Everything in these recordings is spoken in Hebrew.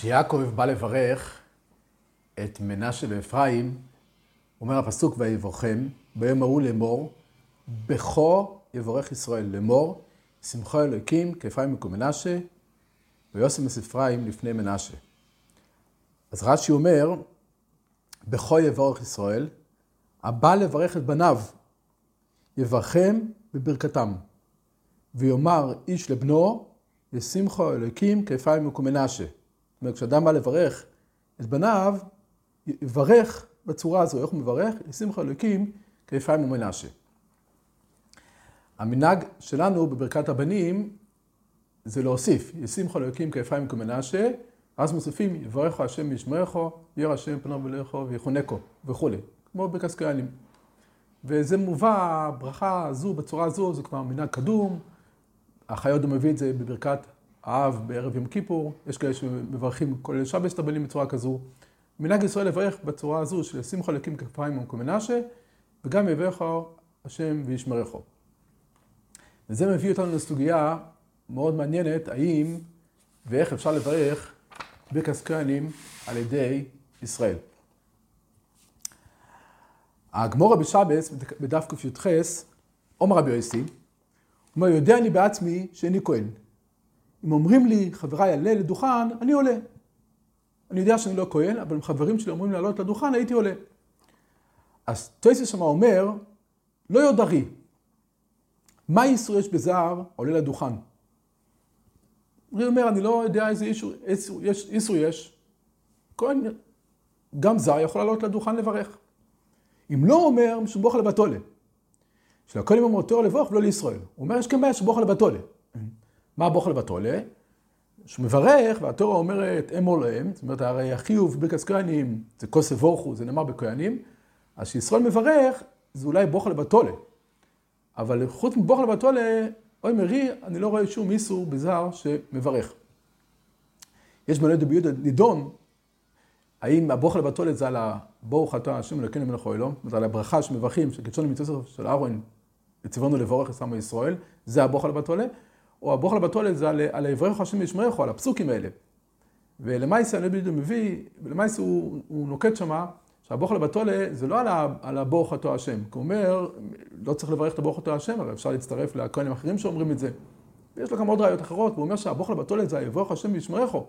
כשיעקב בא לברך את מנשה ואפרים, אומר הפסוק ויברכם, ביום ההוא לאמור, בכו יברך ישראל לאמור, שמחו אלוקים כאפרים וכמנשה, ויוסם את אפרים לפני מנשה. אז רש"י אומר, בכו יברך ישראל, הבא לברך את בניו, יברכם בברכתם, ויאמר איש לבנו, ישמחו אלוקים כאפרים וכמנשה. זאת אומרת, כשאדם בא לברך את בניו, יברך בצורה הזו. איך הוא מברך? ישמחו אלוקים כאפרים ומנשה. המנהג שלנו בברכת הבנים זה להוסיף, ישמחו אלוקים כאפרים וכמנשה, אז מוסיפים, יברכו השם וישמרכו, ירא השם פניו ולכו ויחונקו וכולי, כמו ברכת כהנים. וזה מובא, הברכה הזו בצורה הזו, זה כבר מנהג קדום. החיות מביא את זה בברכת האב בערב יום כיפור, יש כאלה שמברכים כולל שבס הבנים בצורה כזו. מנהג ישראל לברך בצורה הזו של שמחה אלוקים כפיים ומקומנשה, וגם יברכו השם וישמרכו. וזה מביא אותנו לסוגיה מאוד מעניינת, האם ואיך אפשר לברך ברכת כהנים על ידי ישראל. הגמורה בשבס, בדף קי"ח, עומר רבי יוסי, אומר, יודע אני בעצמי שאיני כהן. אם אומרים לי, חבריי, עלה לדוכן, אני עולה. אני יודע שאני לא כהן, אבל אם חברים שלי אומרים לעלות לדוכן, הייתי עולה. אז טויסי שמה אומר, לא יודרי. מה איסור יש בזר עולה לדוכן? הוא אומר, אני לא יודע איזה איסור יש. איסור יש. כהן, גם זר יכול לעלות לדוכן לברך. אם לא אומר, משום בוכה לבתולה. שלכהנים אמרו תואר לבוך ולא לישראל. הוא אומר, יש כאן בעיה שבוכה לבתולה. מה בוכה לבתולה? שהוא מברך, והתורה אומרת אמור להם, זאת אומרת, הרי החיוב ברכס כהנים זה כוסף ורכו, זה נאמר בכהנים, אז כשישראל מברך, זה אולי בוכה לבתולה. אבל חוץ מבוכה לבתולה, אוי מרי, אני לא רואה שום איסור בזר שמברך. יש מלא דביוד נידון, האם הבוכה לבתולת זה על הברוך אתה השם אלוקינו מלך זאת אומרת על הברכה שמברכים, שקידשון מצוות של אהרון, וציוונו לבורך את עמו ישראל, זה הבוכה לבתולת, או הבוכה לבתולת זה על, על יברך השם וישמרך, על הפסוקים האלה. ולמייסה, אני בדיוק מביא, ולמייסה הוא, הוא נוקט שמה, שהבוכה לבתולת זה לא על, על הברוך אתה השם, כי הוא אומר, לא צריך לברך את הברוך אתה השם, אבל אפשר להצטרף לכהנים אחרים שאומרים את זה. ויש לו גם עוד ראיות אחרות, והוא אומר שהבוכה לבתולת זה היברך השם וישמרכו.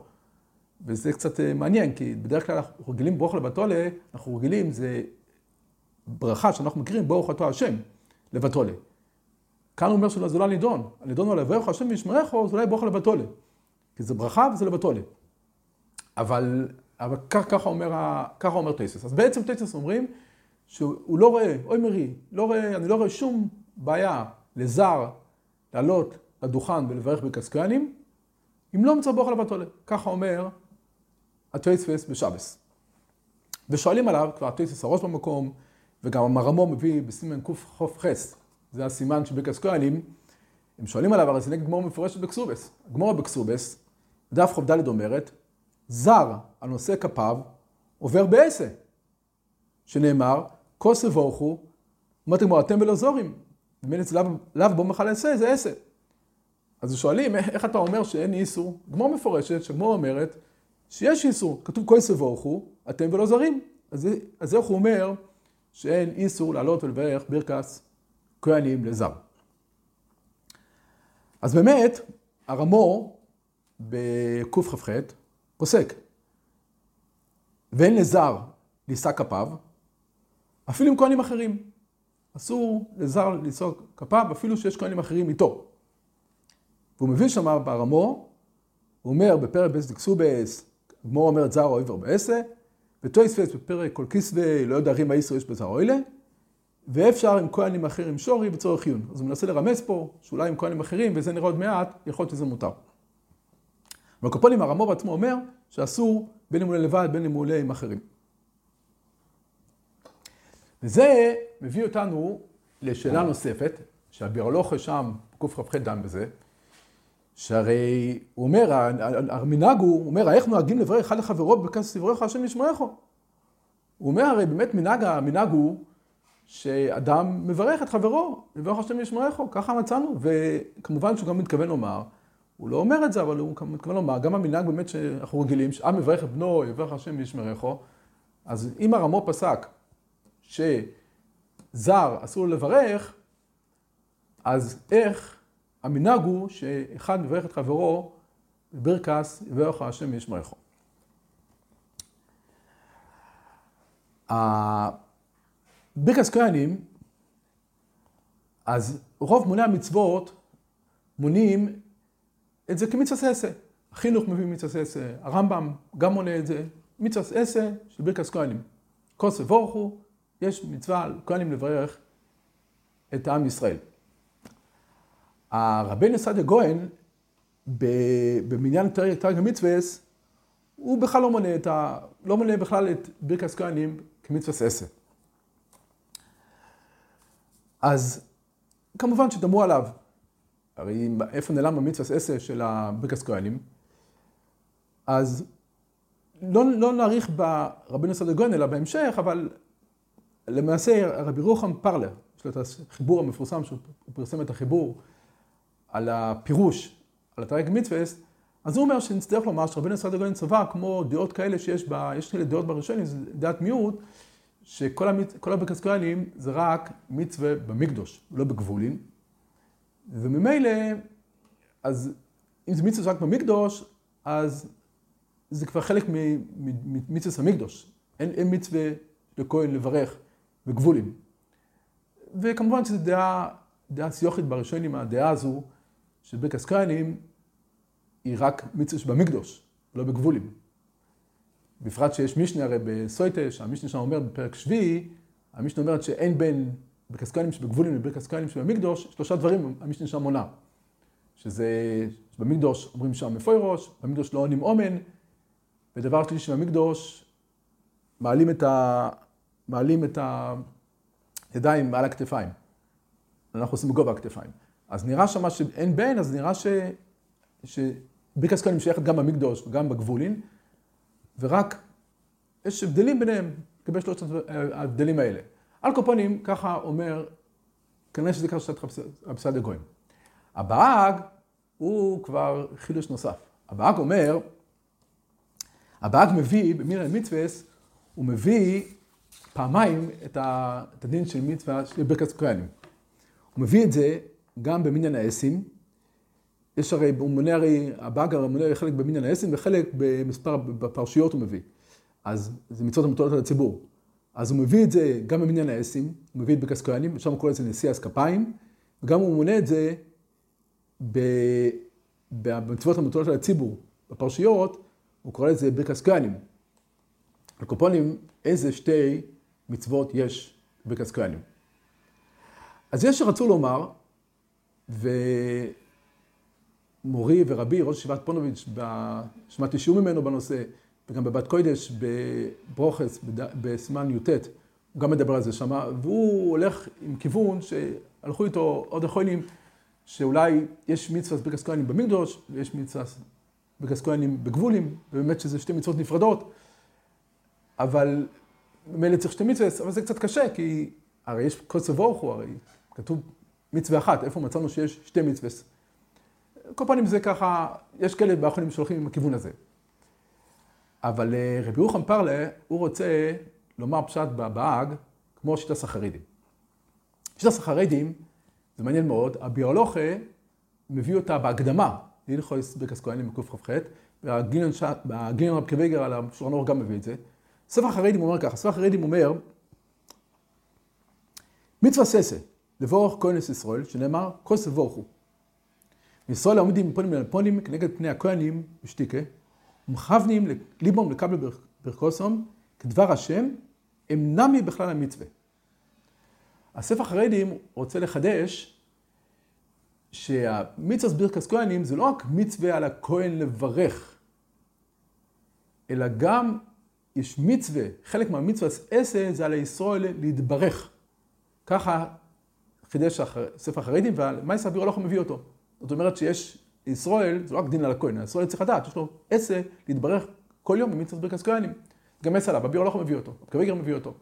וזה קצת אה, מעניין, כי בדרך כלל אנחנו רגילים ברוך לבתולה, אנחנו רגילים, זה ברכה שאנחנו מכירים, ברוך אותו השם, לבתולה. כאן הוא אומר שזה לא הנידון, הנידון הוא לברך השם וישמרךו, זה אולי ברוך לבתולה. כי זה ברכה וזה לבתולה. אבל, אבל ככה אומר, אומר טייסס. אז בעצם טייסס אומרים שהוא לא רואה, אוי מרי, לא רואה, אני לא רואה שום בעיה לזר לעלות לדוכן ולברך בקסקנים, אם לא מצא ברוך לבתולה. ככה אומר הטויספס בשבס. ושואלים עליו, כבר הטויספס הראש במקום, וגם המרמו מביא בסימן קח"ח, זה הסימן של ברכס כהנים, הם שואלים עליו, הרי זה נגד גמור מפורשת בקסובס. גמור בקסובס, דף ח"ד אומרת, זר הנושא כפיו עובר בעשה, שנאמר, כוס ובורכו, אמרתי כמו אתם ולא זורים, ומילא זה לאו בו מחל עשה, זה עשה. אז שואלים, איך אתה אומר שאין איסור? גמור מפורשת, שגמור אומרת, שיש איסור, כתוב כהן סבורכו, אתם ולא זרים. אז, אז איך הוא אומר שאין איסור לעלות ולברך ברכס כהנים לזר. אז באמת, הרמו בקכ"ח פוסק, ואין לזר לישא כפיו, אפילו עם כהנים אחרים. אסור לזר לישוא כפיו, אפילו שיש כהנים אחרים איתו. והוא מביא שם ברמו, הוא אומר בפרק בס דקסובס, גמור אומרת זר אויבר בעשה, וטויספס בפרק כל כסווה, לא יודע מה איסו יש בזר אוילה, ואפשר עם כהנים אחרים שורי בצורך עיון. אז הוא מנסה לרמז פה, שאולי עם כהנים אחרים, וזה נראה עוד מעט, יכול להיות שזה מותר. אבל קופונים הרמו בעצמו אומר שאסור בין אם הוא לבד, בין אם הוא עולה עם אחרים. וזה מביא אותנו לשאלה נוספת, שהביולוגיה שם, קכ"ח דן בזה, שהרי הוא אומר, המנהג הוא, הוא אומר, איך נוהגים לברך אחד לחברו בכס דבריך השם ישמעך? הוא אומר, הרי באמת מנהג, המנהג הוא שאדם מברך את חברו, לברך השם ישמעך, ככה מצאנו, וכמובן שהוא גם מתכוון לומר, הוא לא אומר את זה, אבל הוא מתכוון לומר, גם המנהג באמת שאנחנו רגילים, שעם מברך את בנו, יברך השם וישמרךו, אז אם הרמו פסק שזר אסור לברך, אז איך המנהג הוא שאחד מברך את חברו בברכס יברך השם וישמרךו. ברכס כהנים, אז רוב מוני המצוות מונים את זה כמצווה עשה. החינוך מביא מצווה עשה, הרמב"ם גם מונה את זה, מצווה עשה של ברכס כהנים. כוס ובורכו, יש מצווה על כהנים לברך את העם ישראל. הרבנו סעדיה גוהן, במניין תרג המצווה, הוא בכלל לא מונה, את ה... לא מונה בכלל את ברכס כהנים כמצווה עשה. אז כמובן שדמו עליו, הרי איפה נעלם המצווה עשה של הברכס כהנים, אז לא, לא נאריך ברבינו סעדיה גוהן אלא בהמשך, אבל למעשה רבי רוחם פרלר, יש לו את החיבור המפורסם, שהוא פרסם את החיבור על הפירוש, על התרג מצווה, אז הוא אומר שנצטרך לומר שרבינו סעדיה גוהן צבא כמו דעות כאלה שיש בה, יש כאלה דעות בראשונים, זה דעת מיעוט, שכל המצ... הברכס כהנים זה רק מצווה במקדוש, לא בגבולין. וממילא, אז אם זה מצווה רק במקדוש, אז זה כבר חלק ממצווה המקדוש. אין, אין מצווה לכהן לברך בגבולים. וכמובן שזו דעה, דעה סיוחית בראשונים, הדעה הזו של ברכס כהנים היא רק מצווה שבמקדוש, לא בגבולים. בפרט שיש משנה הרי בסויטה, שהמשנה שם אומר בפרק שביעי, המשנה אומרת שאין בין ברכס כהנים שבגבולים לברכס כהנים שבמקדוש, שלושה דברים המשנה שם מונה. שזה, במקדוש אומרים שם מפוי ראש, במקדוש לא עונים אומן, ודבר שלישי שבמקדוש מעלים את, ה, מעלים את הידיים מעל הכתפיים. אנחנו עושים בגובה הכתפיים. אז נראה שמה שאין בין, אז נראה ש... שברכס כהנים שייכת גם במקדוש וגם בגבולין, ורק יש הבדלים ביניהם, לגבי שלושת ההבדלים האלה. על קופונים, ככה אומר, כנראה שזה ככה שיטת רבי סעדיה גויים. הבאג הוא כבר חידוש נוסף. הבאג אומר, הבאג מביא, במירה מצווה, הוא מביא פעמיים את, הדין של מצווה של ברכת כהנים. הוא מביא את זה גם במניין האסים, יש הרי, הוא מונה הרי, הבאג הרי מונה חלק במניין העשם וחלק במספר, בפרשיות הוא מביא. אז זה מצוות המוטלות על הציבור. אז הוא מביא את זה גם במניין העשם, הוא מביא את ברכס כהנים, שם הוא קורא לזה נשיא כפיים, וגם הוא מונה את זה במצוות המוטלות על הציבור, בפרשיות, הוא קורא לזה ברכס כהנים. הקופונים, איזה שתי מצוות יש בברכס כהנים. אז יש שרצו לומר, ו... מורי ורבי, ראש ישיבת פונוביץ', שמעתי שיעור ממנו בנושא, וגם בבת קוידש, בברוכס, בסימן י"ט, הוא גם מדבר על זה שמה, והוא הולך עם כיוון שהלכו איתו עוד אחרונים, שאולי יש מצווה ברכס כהנים במקדוש, ויש מצווה ברכס כהנים בגבולים, ובאמת שזה שתי מצוות נפרדות, אבל ממילא צריך שתי מצוות, אבל זה קצת קשה, כי הרי יש קוצר וורחו, הרי כתוב מצווה אחת, איפה מצאנו שיש שתי מצוות? כל פנים זה ככה, יש כאלה באחרונים שהולכים עם הכיוון הזה. אבל אה, רבי רוחם פרלה, הוא רוצה לומר פשט בבאג, כמו שיטה סחרידים. שיטה סחרידים, זה מעניין מאוד, הביולוכה מביא אותה בהקדמה, להלכויס ברכס כהנים בקכ"ח, והגינון רב קוויגר על השולחן אור גם מביא את זה. ספר החרדים אומר ככה, ספר החרדים אומר, מצווה ססה, לבורך כהנס ישראל, שנאמר, כל סבורכו. ישראל העומדים פונים אל פונים כנגד פני הכהנים בשתיקה, ומכוונים ליבום לקבל ברכוסום, כדבר השם, הם נמי בכלל המצווה. הספר החרדים רוצה לחדש שהמצווה ברכס כהנים זה לא רק מצווה על הכהן לברך, אלא גם יש מצווה, חלק מהמצווה עשה זה על הישראל להתברך. ככה חידש הספר החרדים, ומה יסביר הולך ומביא אותו. זאת אומרת שיש, ישראל, זה לא רק דין על הכהן, ישראל צריך לדעת, יש לו עשה להתברך כל יום במצוות ברכס כהנים. גם עשה עליו, אביר הולך ומביא אותו, קוויגר מביא אותו.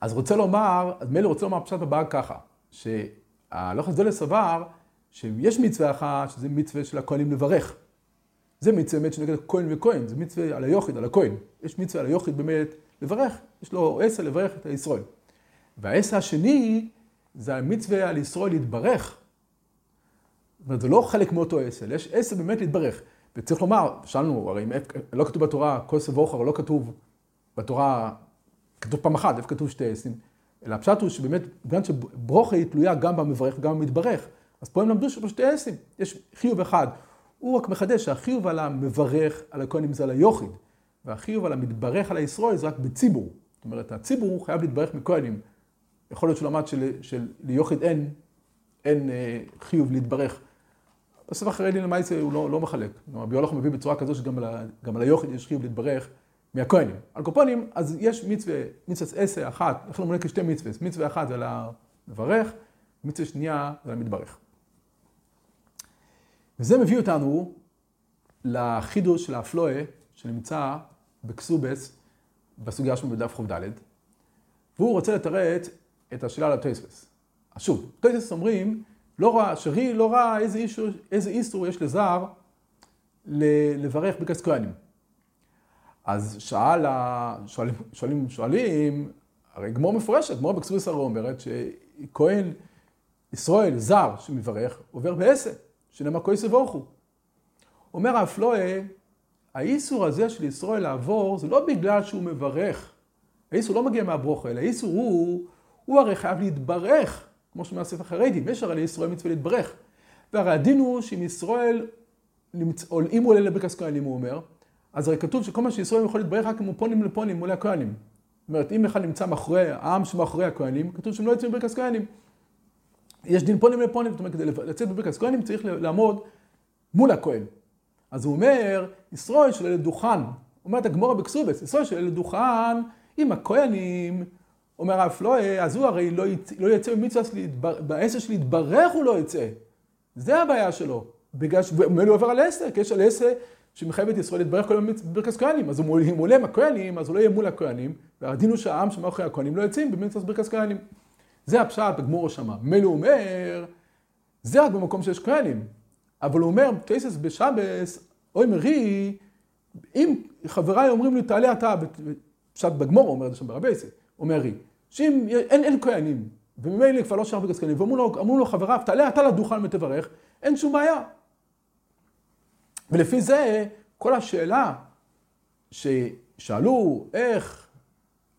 אז רוצה לומר, אז מילא רוצה לומר פשט הבאה ככה, שהלוך הזה לסבר, שיש מצווה אחת, שזה מצווה של הכהנים לברך. זה מצווה באמת שנגד כהן וכהן, זה מצווה על היוחיד, על הכהן. יש מצווה על היוחיד באמת לברך, יש לו עשר לברך את הישראל. והעשר השני זה המצווה על ישראל להתברך. אומרת, זה לא חלק מאותו עשר, יש עשר באמת להתברך. וצריך לומר, שאלנו, הרי לא כתוב בתורה כוסף ואוכר, לא כתוב בתורה, כתוב פעם אחת, איפה כתוב שתי עשים? אלא הפשט הוא שבאמת, בגלל שברוכה היא תלויה גם במברך וגם במתברך. אז פה הם למדו שיש שתי עשים, יש חיוב אחד. הוא רק מחדש שהחיוב על המברך, על הכהנים זה על היוחיד, והחיוב על המתברך על הישראל זה רק בציבור. זאת אומרת, הציבור חייב להתברך מכהנים. יכול להיות שהוא למד שליוחיד אין, אין אה, חיוב להתברך. בספר החרדי למעשה הוא לא, לא מחלק. רבי הולך מביא בצורה כזו שגם על, על היוחיד יש חיוב להתברך מהכהנים. על קופונים, אז יש מצווה, מצווה עשר, אחת, איך מונה כשתי מצווה. מצווה אחת זה על המברך, מצווה שנייה זה על המתברך. וזה מביא אותנו לחידוש של האפלואה שנמצא בקסובס בסוגיה שלנו בדף ח"ד, והוא רוצה לתרץ את השאלה לטייספס. אז שוב, טייספס אומרים, לא ראה, שרי לא ראה איזה איסור, איזה איסור יש לזר לברך בקס כהנים. אז שאל, שואלים, שואלים, שואלים, הרי גמור מפורשת, גמור בקסובס הרי אומרת שכהן ישראל, זר, שמברך, עובר בעשר. שנאמר כוי סבוכו. אומר האפלואה, האיסור הזה של ישראל לעבור, זה לא בגלל שהוא מברך. האיסור לא מגיע מהברוכה, אלא האיסור הוא, הוא הרי חייב להתברך, כמו שאומר הספר חרדים, יש הרי לישראל מצווה להתברך. והרי הדין הוא שאם ישראל, אם הוא עולה לברכס כהנים, הוא אומר, אז הרי כתוב שכל מה שישראל יכול להתברך רק אם הוא פונים לפונים מול הכהנים. זאת אומרת, אם אחד נמצא מאחורי, העם שמאחורי הכהנים, כתוב שהם לא יוצאים בברכס כהנים. יש דין פונים לפונים, זאת אומרת, כדי לצאת בברכת כהנים צריך לעמוד מול הכהן. אז הוא אומר, ישראל של לדוכן, אומרת הגמורה בקסובס, ישראל של לדוכן עם הכהנים, אומר אף לא, אז הוא הרי לא, יצא, לא יצא במצווה שלי, בעשר שלי יתברך הוא לא יצא. זה הבעיה שלו. בגלל שמילא עובר על עשר, כי יש על עשר שמחייב את ישראל להתברך כל יום בברכת כהנים. אז הוא עולה עם הכהנים, אז הוא לא יהיה מול הכהנים, והדין הוא שהעם שמאחורי הכהנים לא יוצאים במצווה ברכת כהנים. זה הפשט בגמור שמה. מילא הוא אומר, זה רק במקום שיש כהנים. אבל הוא אומר, טייסס בשבס, אוי מרי, אם חבריי אומרים לי, תעלה אתה, פשט בגמור אומר את זה שם ברבייסי, אומר רי, שאם אין, אין כהנים, וממילא כבר לא שייך בגלל כהנים, ואמרו לו, לו חבריו, תעלה אתה לדוכן ותברך, אין שום בעיה. ולפי זה, כל השאלה ששאלו איך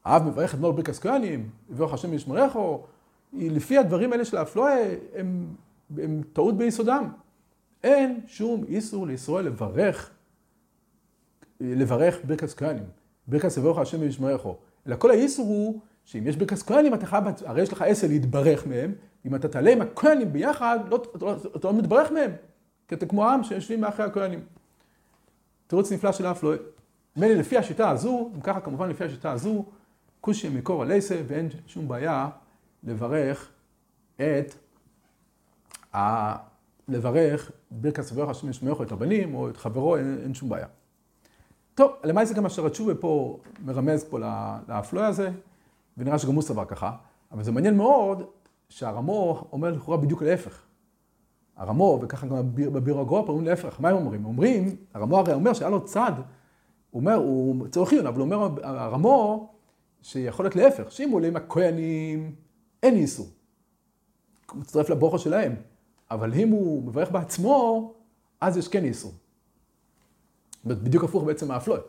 האב מברך את נור ברכס כהנים, יברך השם ישמרךו, לפי הדברים האלה של האפלואה, הם, הם טעות ביסודם. אין שום איסור לישראל לברך, לברך ברכס כהנים. ברכס יברך השם וישמרךו. אלא כל האיסור הוא שאם יש ברכס כהנים, אתה חייב, הרי יש לך עשר להתברך מהם, אם אתה תעלה עם הכהנים ביחד, לא, אתה, לא, אתה לא מתברך מהם. כי אתה כמו עם שיושבים מאחרי הכהנים. תירוץ נפלא של האפלואה. מילא לפי השיטה הזו, אם ככה כמובן לפי השיטה הזו, כושי מקור הלייסה ואין שום בעיה לברך את ה... לברך ברכת סברך השם ישמעו את הבנים או את חברו, אין, אין שום בעיה. טוב, למעשה גם אשר התשובה פה מרמז פה לאפלוי הזה, ונראה שגם הוא סבר ככה, אבל זה מעניין מאוד שהרמו אומר לכאורה בדיוק להפך. הרמו, וככה גם בבירו הגרופ, אומרים להפך, מה הם אומרים? אומרים, הרמו הרי אומר שהיה לו צד, הוא אומר, הוא צורך אבל הוא אומר, הרמו, שיכול להיות להפך, שאם הוא עולה עם הכהנים, אין איסור. הוא מצטרף לבוכר שלהם. אבל אם הוא מברך בעצמו, אז יש כן איסור. בדיוק הפוך בעצם מהאפלוי.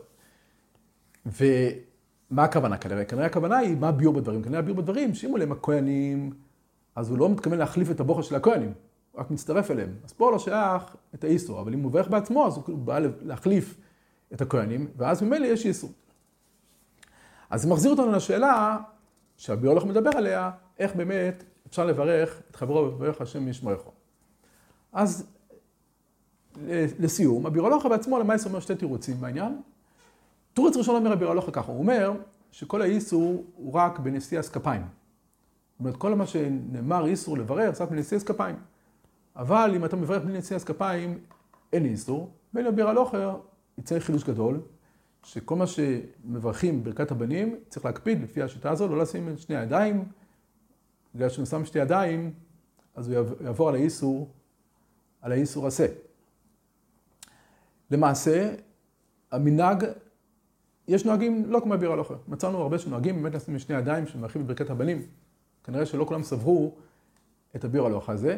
ומה הכוונה כנראה? כנראה הכוונה היא מה הביאור בדברים. כנראה הביאור בדברים, שאם עם הכהנים, אז הוא לא מתכוון להחליף את הבוכר של הכהנים, הוא רק מצטרף אליהם. אז פה לא שייך את האיסור, אבל אם הוא מברך בעצמו, אז הוא בא להחליף את הכהנים, ואז ממילא יש איסור. אז זה מחזיר אותנו לשאלה שהביולוג מדבר עליה, איך באמת אפשר לברך את חברו וברך השם ישמעכו. אז לסיום, הביולוג בעצמו למעשה אומר שתי תירוצים בעניין. תירוץ ראשון אומר הביולוג ככה, הוא אומר שכל האיסור הוא רק בנשיאס כפיים. זאת אומרת, כל מה שנאמר איסור לברך זה רק בנשיאס כפיים. אבל אם אתה מברך בנשיאס כפיים, אין איסור, בין הביולוג יצא חידוש גדול, שכל מה שמברכים ברכת הבנים, צריך להקפיד לפי השיטה הזו, לא לשים את שני הידיים, בגלל שהוא שם שתי ידיים, אז הוא יעבור על האיסור על האיסור עשה. למעשה, המנהג, יש נוהגים לא כמו הבירה הלוכה. מצאנו הרבה שנוהגים באמת לשים משני ידיים שמארחים את ברכת הבנים. כנראה שלא כולם סברו את הבירה הלוכה הזה.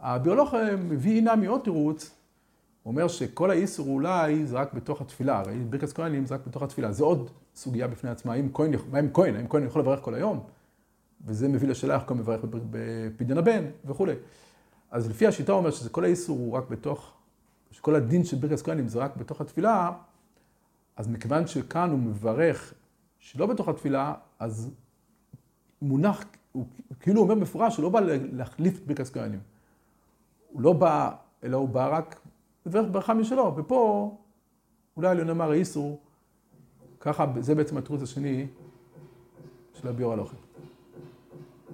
הבירה הלוכה מביא עינה מעוד תירוץ, הוא אומר שכל האיסור אולי זה רק בתוך התפילה, הרי ברכת כהנים זה רק בתוך התפילה. זה עוד סוגיה בפני עצמה, האם כהן, מה עם כהן, האם כהן יכול לברך כל היום? וזה מביא לשאלה איך כהן מברך בפדיון הבן וכולי. אז לפי השיטה הוא אומר שזה כל האיסור הוא רק בתוך, שכל הדין של ברכת כהנים זה רק בתוך התפילה, אז מכיוון שכאן הוא מברך שלא בתוך התפילה, אז מונח, הוא כאילו אומר מפורש שהוא לא בא להחליף את ברכת כהנים. הוא לא בא, אלא הוא בא רק לברך ברכה משלו, ופה אולי לא נאמר האיסור, ככה, זה בעצם התירוץ השני של הביור הלוחם.